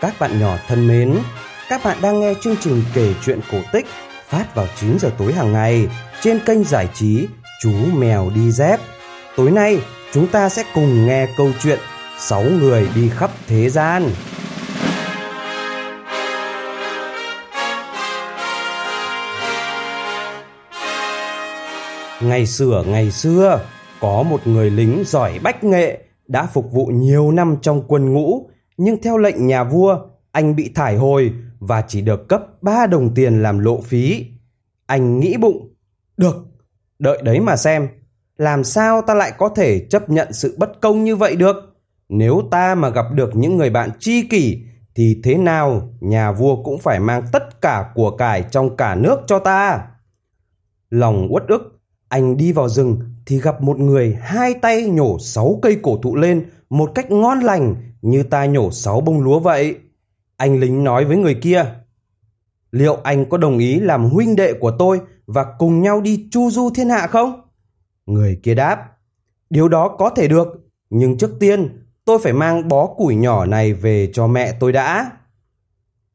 Các bạn nhỏ thân mến, các bạn đang nghe chương trình kể chuyện cổ tích phát vào 9 giờ tối hàng ngày trên kênh giải trí Chú Mèo Đi Dép. Tối nay, chúng ta sẽ cùng nghe câu chuyện 6 người đi khắp thế gian. Ngày xưa ngày xưa, có một người lính giỏi bách nghệ đã phục vụ nhiều năm trong quân ngũ, nhưng theo lệnh nhà vua, anh bị thải hồi và chỉ được cấp 3 đồng tiền làm lộ phí. Anh nghĩ bụng, được, đợi đấy mà xem, làm sao ta lại có thể chấp nhận sự bất công như vậy được? Nếu ta mà gặp được những người bạn tri kỷ thì thế nào nhà vua cũng phải mang tất cả của cải trong cả nước cho ta. Lòng uất ức, anh đi vào rừng thì gặp một người hai tay nhổ sáu cây cổ thụ lên một cách ngon lành như ta nhổ sáu bông lúa vậy. Anh lính nói với người kia, liệu anh có đồng ý làm huynh đệ của tôi và cùng nhau đi chu du thiên hạ không? Người kia đáp, điều đó có thể được, nhưng trước tiên tôi phải mang bó củi nhỏ này về cho mẹ tôi đã.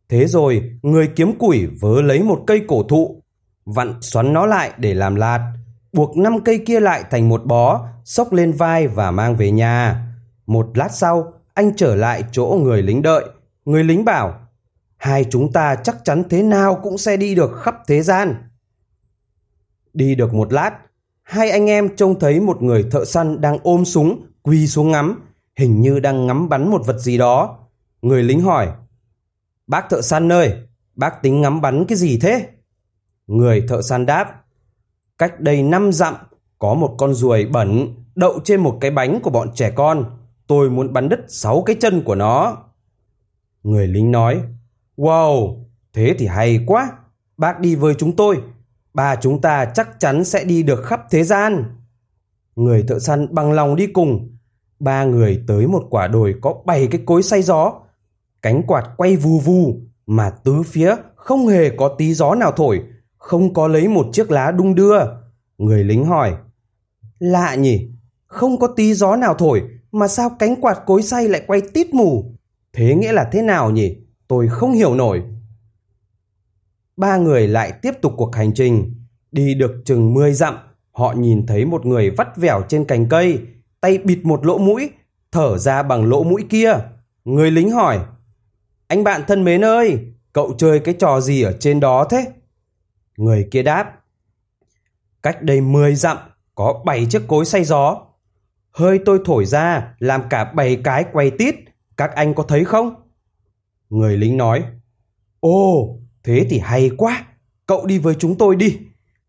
Thế rồi, người kiếm củi vớ lấy một cây cổ thụ, vặn xoắn nó lại để làm lạt, buộc năm cây kia lại thành một bó, xốc lên vai và mang về nhà. Một lát sau, anh trở lại chỗ người lính đợi. Người lính bảo, hai chúng ta chắc chắn thế nào cũng sẽ đi được khắp thế gian. Đi được một lát, hai anh em trông thấy một người thợ săn đang ôm súng, quỳ xuống ngắm, hình như đang ngắm bắn một vật gì đó. Người lính hỏi, Bác thợ săn ơi, bác tính ngắm bắn cái gì thế? Người thợ săn đáp, Cách đây năm dặm, có một con ruồi bẩn đậu trên một cái bánh của bọn trẻ con. Tôi muốn bắn đứt sáu cái chân của nó. Người lính nói, Wow, thế thì hay quá. Bác đi với chúng tôi. Ba chúng ta chắc chắn sẽ đi được khắp thế gian. Người thợ săn bằng lòng đi cùng. Ba người tới một quả đồi có bảy cái cối say gió. Cánh quạt quay vù vù mà tứ phía không hề có tí gió nào thổi không có lấy một chiếc lá đung đưa. Người lính hỏi, lạ nhỉ, không có tí gió nào thổi mà sao cánh quạt cối xay lại quay tít mù? Thế nghĩa là thế nào nhỉ? Tôi không hiểu nổi. Ba người lại tiếp tục cuộc hành trình. Đi được chừng 10 dặm, họ nhìn thấy một người vắt vẻo trên cành cây, tay bịt một lỗ mũi, thở ra bằng lỗ mũi kia. Người lính hỏi, anh bạn thân mến ơi, cậu chơi cái trò gì ở trên đó thế? Người kia đáp. Cách đây 10 dặm có 7 chiếc cối xay gió. Hơi tôi thổi ra làm cả bảy cái quay tít. Các anh có thấy không? Người lính nói. Ồ, thế thì hay quá. Cậu đi với chúng tôi đi.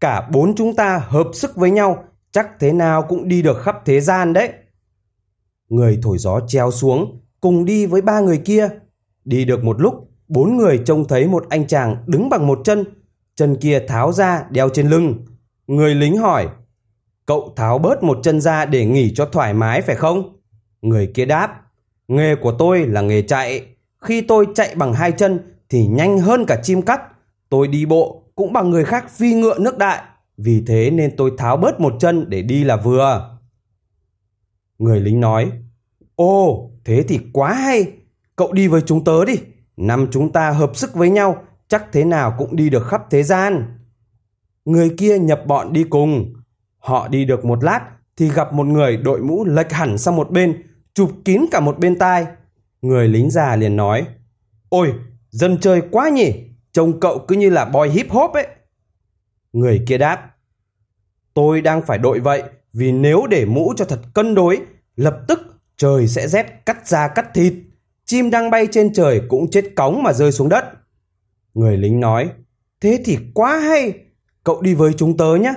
Cả bốn chúng ta hợp sức với nhau chắc thế nào cũng đi được khắp thế gian đấy. Người thổi gió treo xuống cùng đi với ba người kia. Đi được một lúc, bốn người trông thấy một anh chàng đứng bằng một chân chân kia tháo ra đeo trên lưng. Người lính hỏi, cậu tháo bớt một chân ra để nghỉ cho thoải mái phải không? Người kia đáp, nghề của tôi là nghề chạy. Khi tôi chạy bằng hai chân thì nhanh hơn cả chim cắt. Tôi đi bộ cũng bằng người khác phi ngựa nước đại. Vì thế nên tôi tháo bớt một chân để đi là vừa. Người lính nói, Ồ, thế thì quá hay. Cậu đi với chúng tớ đi. Năm chúng ta hợp sức với nhau chắc thế nào cũng đi được khắp thế gian. Người kia nhập bọn đi cùng. Họ đi được một lát thì gặp một người đội mũ lệch hẳn sang một bên, chụp kín cả một bên tai. Người lính già liền nói, Ôi, dân chơi quá nhỉ, trông cậu cứ như là boy hip hop ấy. Người kia đáp, Tôi đang phải đội vậy vì nếu để mũ cho thật cân đối, lập tức trời sẽ rét cắt da cắt thịt. Chim đang bay trên trời cũng chết cóng mà rơi xuống đất. Người lính nói, thế thì quá hay, cậu đi với chúng tớ nhé.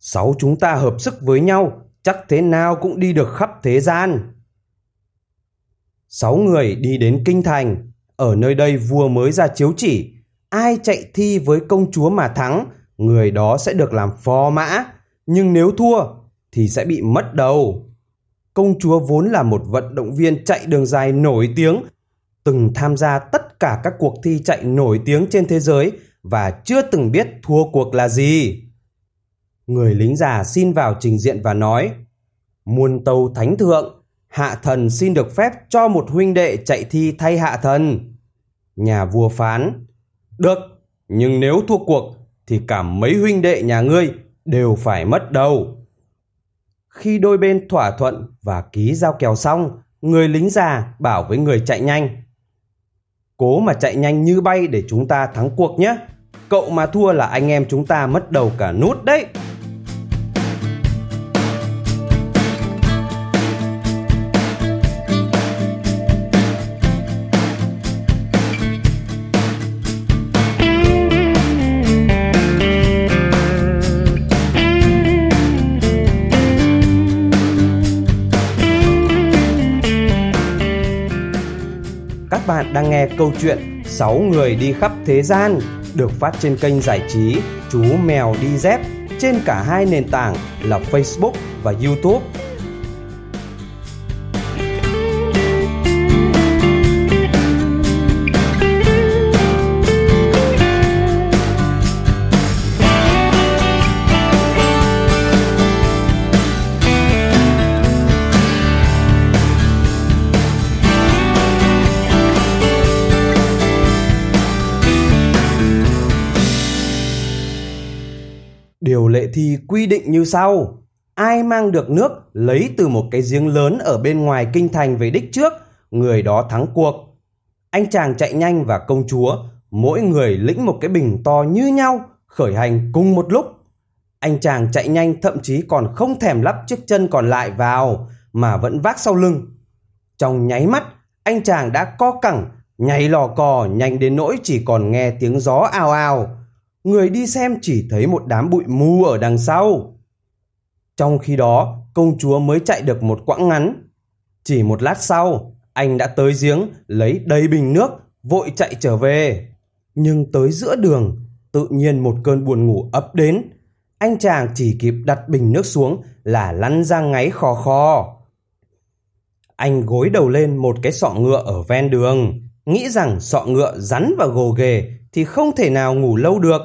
Sáu chúng ta hợp sức với nhau, chắc thế nào cũng đi được khắp thế gian. Sáu người đi đến Kinh Thành, ở nơi đây vua mới ra chiếu chỉ, ai chạy thi với công chúa mà thắng, người đó sẽ được làm phò mã, nhưng nếu thua thì sẽ bị mất đầu. Công chúa vốn là một vận động viên chạy đường dài nổi tiếng từng tham gia tất cả các cuộc thi chạy nổi tiếng trên thế giới và chưa từng biết thua cuộc là gì. Người lính già xin vào trình diện và nói Muôn tâu thánh thượng, hạ thần xin được phép cho một huynh đệ chạy thi thay hạ thần. Nhà vua phán, được, nhưng nếu thua cuộc thì cả mấy huynh đệ nhà ngươi đều phải mất đầu. Khi đôi bên thỏa thuận và ký giao kèo xong, người lính già bảo với người chạy nhanh. Cố mà chạy nhanh như bay để chúng ta thắng cuộc nhé. Cậu mà thua là anh em chúng ta mất đầu cả nút đấy. Câu chuyện 6 người đi khắp thế gian được phát trên kênh giải trí Chú Mèo Đi Dép trên cả hai nền tảng là Facebook và YouTube. Thì quy định như sau. Ai mang được nước lấy từ một cái giếng lớn ở bên ngoài kinh thành về đích trước, người đó thắng cuộc. Anh chàng chạy nhanh và công chúa, mỗi người lĩnh một cái bình to như nhau, khởi hành cùng một lúc. Anh chàng chạy nhanh thậm chí còn không thèm lắp chiếc chân còn lại vào, mà vẫn vác sau lưng. Trong nháy mắt, anh chàng đã co cẳng, nhảy lò cò nhanh đến nỗi chỉ còn nghe tiếng gió ào ào người đi xem chỉ thấy một đám bụi mù ở đằng sau. Trong khi đó, công chúa mới chạy được một quãng ngắn. Chỉ một lát sau, anh đã tới giếng lấy đầy bình nước, vội chạy trở về. Nhưng tới giữa đường, tự nhiên một cơn buồn ngủ ập đến. Anh chàng chỉ kịp đặt bình nước xuống là lăn ra ngáy khò khò. Anh gối đầu lên một cái sọ ngựa ở ven đường, nghĩ rằng sọ ngựa rắn và gồ ghề thì không thể nào ngủ lâu được.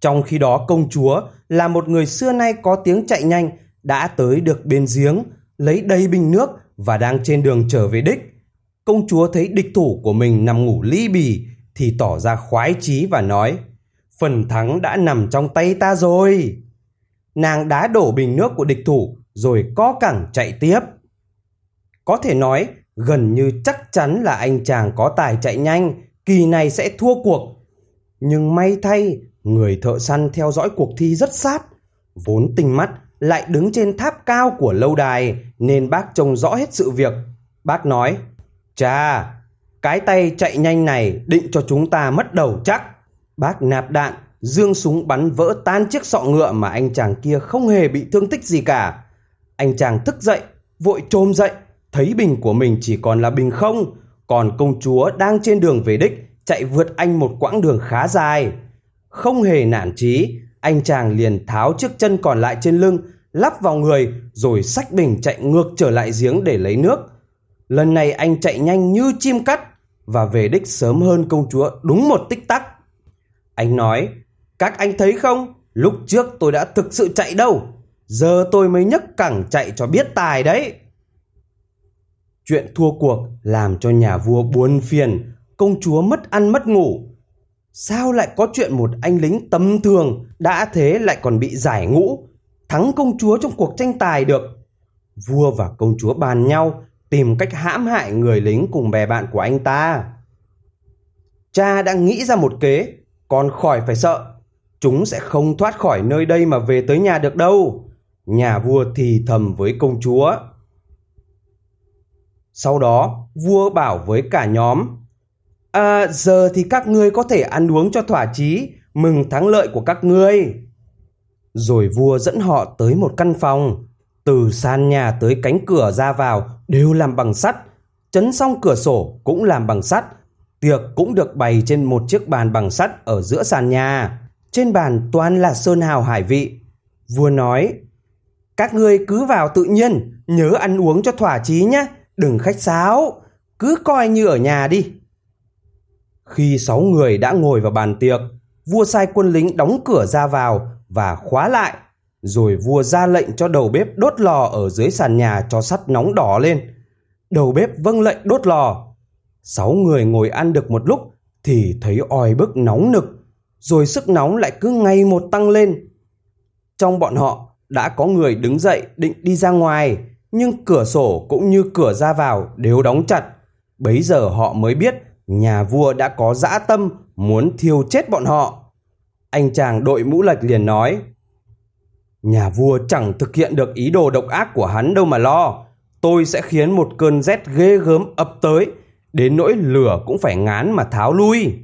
Trong khi đó công chúa là một người xưa nay có tiếng chạy nhanh đã tới được bên giếng, lấy đầy bình nước và đang trên đường trở về đích. Công chúa thấy địch thủ của mình nằm ngủ ly bì thì tỏ ra khoái chí và nói Phần thắng đã nằm trong tay ta rồi. Nàng đá đổ bình nước của địch thủ rồi co cẳng chạy tiếp. Có thể nói gần như chắc chắn là anh chàng có tài chạy nhanh kỳ này sẽ thua cuộc nhưng may thay, người thợ săn theo dõi cuộc thi rất sát. Vốn tinh mắt lại đứng trên tháp cao của lâu đài nên bác trông rõ hết sự việc. Bác nói, Chà, cái tay chạy nhanh này định cho chúng ta mất đầu chắc. Bác nạp đạn, dương súng bắn vỡ tan chiếc sọ ngựa mà anh chàng kia không hề bị thương tích gì cả. Anh chàng thức dậy, vội trôm dậy, thấy bình của mình chỉ còn là bình không, còn công chúa đang trên đường về đích chạy vượt anh một quãng đường khá dài. Không hề nản chí, anh chàng liền tháo chiếc chân còn lại trên lưng, lắp vào người rồi xách bình chạy ngược trở lại giếng để lấy nước. Lần này anh chạy nhanh như chim cắt và về đích sớm hơn công chúa đúng một tích tắc. Anh nói, các anh thấy không, lúc trước tôi đã thực sự chạy đâu, giờ tôi mới nhấc cẳng chạy cho biết tài đấy. Chuyện thua cuộc làm cho nhà vua buồn phiền, công chúa mất ăn mất ngủ. Sao lại có chuyện một anh lính tầm thường đã thế lại còn bị giải ngũ, thắng công chúa trong cuộc tranh tài được? Vua và công chúa bàn nhau tìm cách hãm hại người lính cùng bè bạn của anh ta. Cha đã nghĩ ra một kế, còn khỏi phải sợ. Chúng sẽ không thoát khỏi nơi đây mà về tới nhà được đâu. Nhà vua thì thầm với công chúa. Sau đó, vua bảo với cả nhóm À, giờ thì các ngươi có thể ăn uống cho thỏa chí, mừng thắng lợi của các ngươi. Rồi vua dẫn họ tới một căn phòng, từ sàn nhà tới cánh cửa ra vào đều làm bằng sắt, chấn xong cửa sổ cũng làm bằng sắt, tiệc cũng được bày trên một chiếc bàn bằng sắt ở giữa sàn nhà. Trên bàn toàn là sơn hào hải vị. Vua nói, các ngươi cứ vào tự nhiên, nhớ ăn uống cho thỏa chí nhé, đừng khách sáo, cứ coi như ở nhà đi. Khi sáu người đã ngồi vào bàn tiệc, vua sai quân lính đóng cửa ra vào và khóa lại, rồi vua ra lệnh cho đầu bếp đốt lò ở dưới sàn nhà cho sắt nóng đỏ lên. Đầu bếp vâng lệnh đốt lò. Sáu người ngồi ăn được một lúc thì thấy oi bức nóng nực, rồi sức nóng lại cứ ngày một tăng lên. Trong bọn họ đã có người đứng dậy định đi ra ngoài, nhưng cửa sổ cũng như cửa ra vào đều đóng chặt. Bấy giờ họ mới biết nhà vua đã có dã tâm muốn thiêu chết bọn họ. Anh chàng đội mũ lệch liền nói, Nhà vua chẳng thực hiện được ý đồ độc ác của hắn đâu mà lo. Tôi sẽ khiến một cơn rét ghê gớm ập tới, đến nỗi lửa cũng phải ngán mà tháo lui.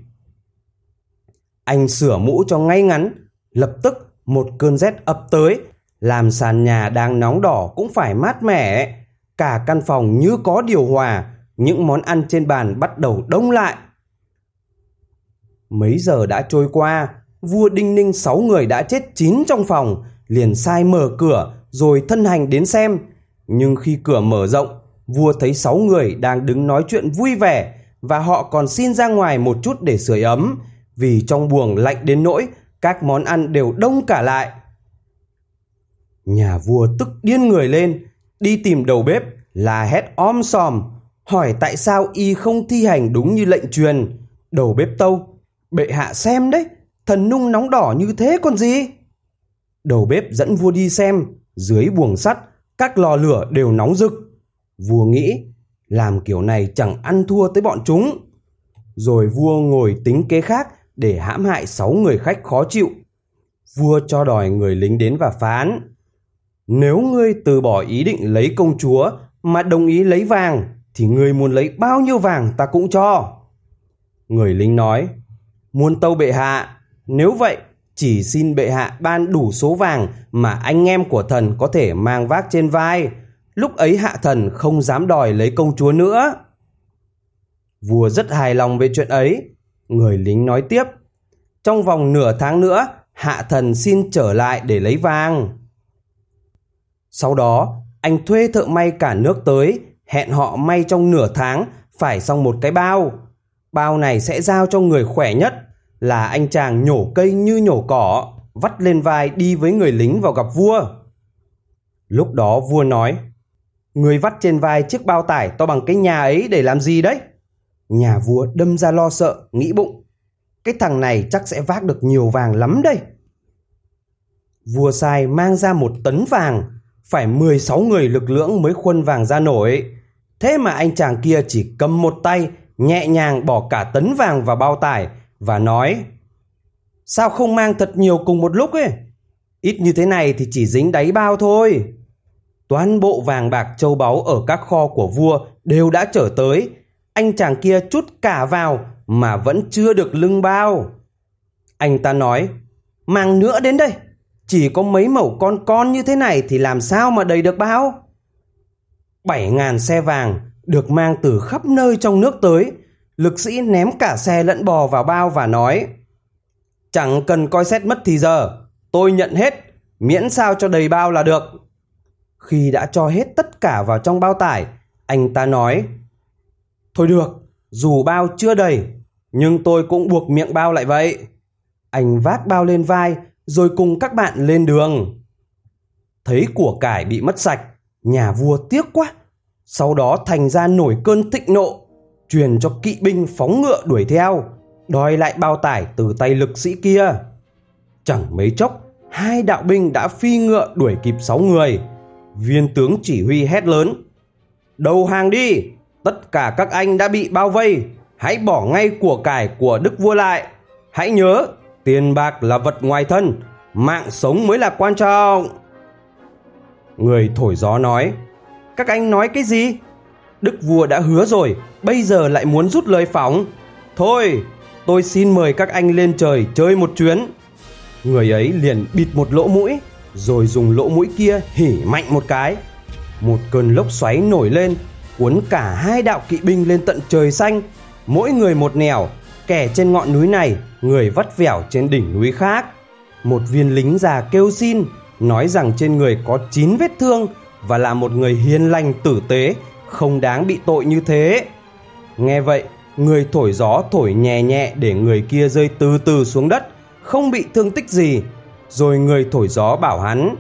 Anh sửa mũ cho ngay ngắn, lập tức một cơn rét ập tới, làm sàn nhà đang nóng đỏ cũng phải mát mẻ. Cả căn phòng như có điều hòa, những món ăn trên bàn bắt đầu đông lại. Mấy giờ đã trôi qua, vua Đinh Ninh sáu người đã chết chín trong phòng, liền sai mở cửa rồi thân hành đến xem. Nhưng khi cửa mở rộng, vua thấy sáu người đang đứng nói chuyện vui vẻ và họ còn xin ra ngoài một chút để sưởi ấm vì trong buồng lạnh đến nỗi các món ăn đều đông cả lại. Nhà vua tức điên người lên, đi tìm đầu bếp là hét om sòm, hỏi tại sao y không thi hành đúng như lệnh truyền. Đầu bếp tâu, bệ hạ xem đấy, thần nung nóng đỏ như thế còn gì? Đầu bếp dẫn vua đi xem, dưới buồng sắt, các lò lửa đều nóng rực. Vua nghĩ, làm kiểu này chẳng ăn thua tới bọn chúng. Rồi vua ngồi tính kế khác để hãm hại sáu người khách khó chịu. Vua cho đòi người lính đến và phán. Nếu ngươi từ bỏ ý định lấy công chúa mà đồng ý lấy vàng, thì ngươi muốn lấy bao nhiêu vàng ta cũng cho. Người lính nói, muôn tâu bệ hạ, nếu vậy chỉ xin bệ hạ ban đủ số vàng mà anh em của thần có thể mang vác trên vai. Lúc ấy hạ thần không dám đòi lấy công chúa nữa. Vua rất hài lòng về chuyện ấy. Người lính nói tiếp. Trong vòng nửa tháng nữa, hạ thần xin trở lại để lấy vàng. Sau đó, anh thuê thợ may cả nước tới, hẹn họ may trong nửa tháng, phải xong một cái bao. Bao này sẽ giao cho người khỏe nhất, là anh chàng nhổ cây như nhổ cỏ, vắt lên vai đi với người lính vào gặp vua. Lúc đó vua nói, Người vắt trên vai chiếc bao tải to bằng cái nhà ấy để làm gì đấy? Nhà vua đâm ra lo sợ, nghĩ bụng. Cái thằng này chắc sẽ vác được nhiều vàng lắm đây. Vua sai mang ra một tấn vàng, phải 16 người lực lưỡng mới khuân vàng ra nổi. Thế mà anh chàng kia chỉ cầm một tay, nhẹ nhàng bỏ cả tấn vàng vào bao tải, và nói Sao không mang thật nhiều cùng một lúc ấy? Ít như thế này thì chỉ dính đáy bao thôi. Toàn bộ vàng bạc châu báu ở các kho của vua đều đã trở tới. Anh chàng kia chút cả vào mà vẫn chưa được lưng bao. Anh ta nói, mang nữa đến đây. Chỉ có mấy mẩu con con như thế này thì làm sao mà đầy được bao? Bảy ngàn xe vàng được mang từ khắp nơi trong nước tới Lực sĩ ném cả xe lẫn bò vào bao và nói Chẳng cần coi xét mất thì giờ, tôi nhận hết, miễn sao cho đầy bao là được. Khi đã cho hết tất cả vào trong bao tải, anh ta nói Thôi được, dù bao chưa đầy, nhưng tôi cũng buộc miệng bao lại vậy. Anh vác bao lên vai, rồi cùng các bạn lên đường. Thấy của cải bị mất sạch, nhà vua tiếc quá. Sau đó thành ra nổi cơn thịnh nộ, truyền cho kỵ binh phóng ngựa đuổi theo, đòi lại bao tải từ tay lực sĩ kia. Chẳng mấy chốc, hai đạo binh đã phi ngựa đuổi kịp sáu người. Viên tướng chỉ huy hét lớn. Đầu hàng đi, tất cả các anh đã bị bao vây, hãy bỏ ngay của cải của đức vua lại. Hãy nhớ, tiền bạc là vật ngoài thân, mạng sống mới là quan trọng. Người thổi gió nói, các anh nói cái gì? Đức vua đã hứa rồi, bây giờ lại muốn rút lời phóng. Thôi, tôi xin mời các anh lên trời chơi một chuyến. Người ấy liền bịt một lỗ mũi, rồi dùng lỗ mũi kia hỉ mạnh một cái. Một cơn lốc xoáy nổi lên, cuốn cả hai đạo kỵ binh lên tận trời xanh, mỗi người một nẻo, kẻ trên ngọn núi này, người vắt vẻo trên đỉnh núi khác. Một viên lính già kêu xin, nói rằng trên người có 9 vết thương và là một người hiền lành tử tế, không đáng bị tội như thế. Nghe vậy, người thổi gió thổi nhẹ nhẹ để người kia rơi từ từ xuống đất, không bị thương tích gì. Rồi người thổi gió bảo hắn,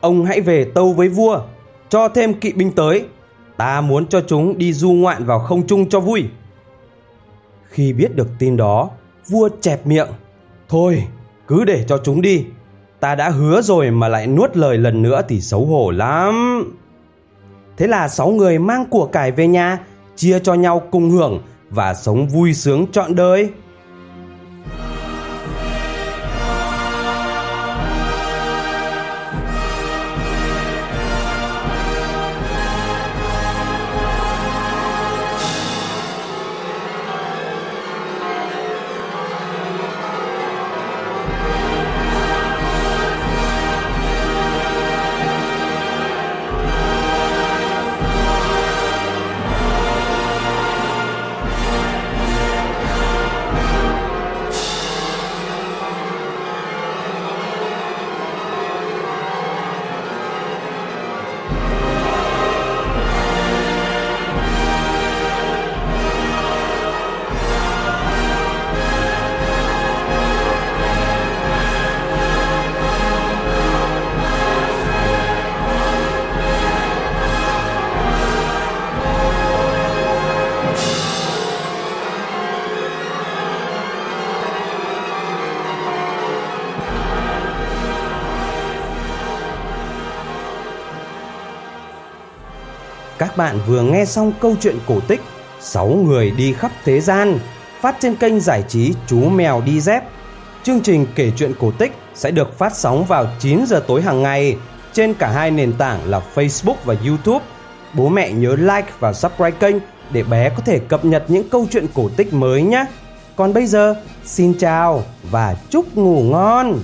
Ông hãy về tâu với vua, cho thêm kỵ binh tới. Ta muốn cho chúng đi du ngoạn vào không trung cho vui. Khi biết được tin đó, vua chẹp miệng. Thôi, cứ để cho chúng đi. Ta đã hứa rồi mà lại nuốt lời lần nữa thì xấu hổ lắm. Thế là sáu người mang của cải về nhà, chia cho nhau cùng hưởng và sống vui sướng trọn đời. Các bạn vừa nghe xong câu chuyện cổ tích sáu người đi khắp thế gian phát trên kênh giải trí Chú Mèo Đi Dép. Chương trình kể chuyện cổ tích sẽ được phát sóng vào 9 giờ tối hàng ngày trên cả hai nền tảng là Facebook và YouTube. Bố mẹ nhớ like và subscribe kênh để bé có thể cập nhật những câu chuyện cổ tích mới nhé. Còn bây giờ, xin chào và chúc ngủ ngon!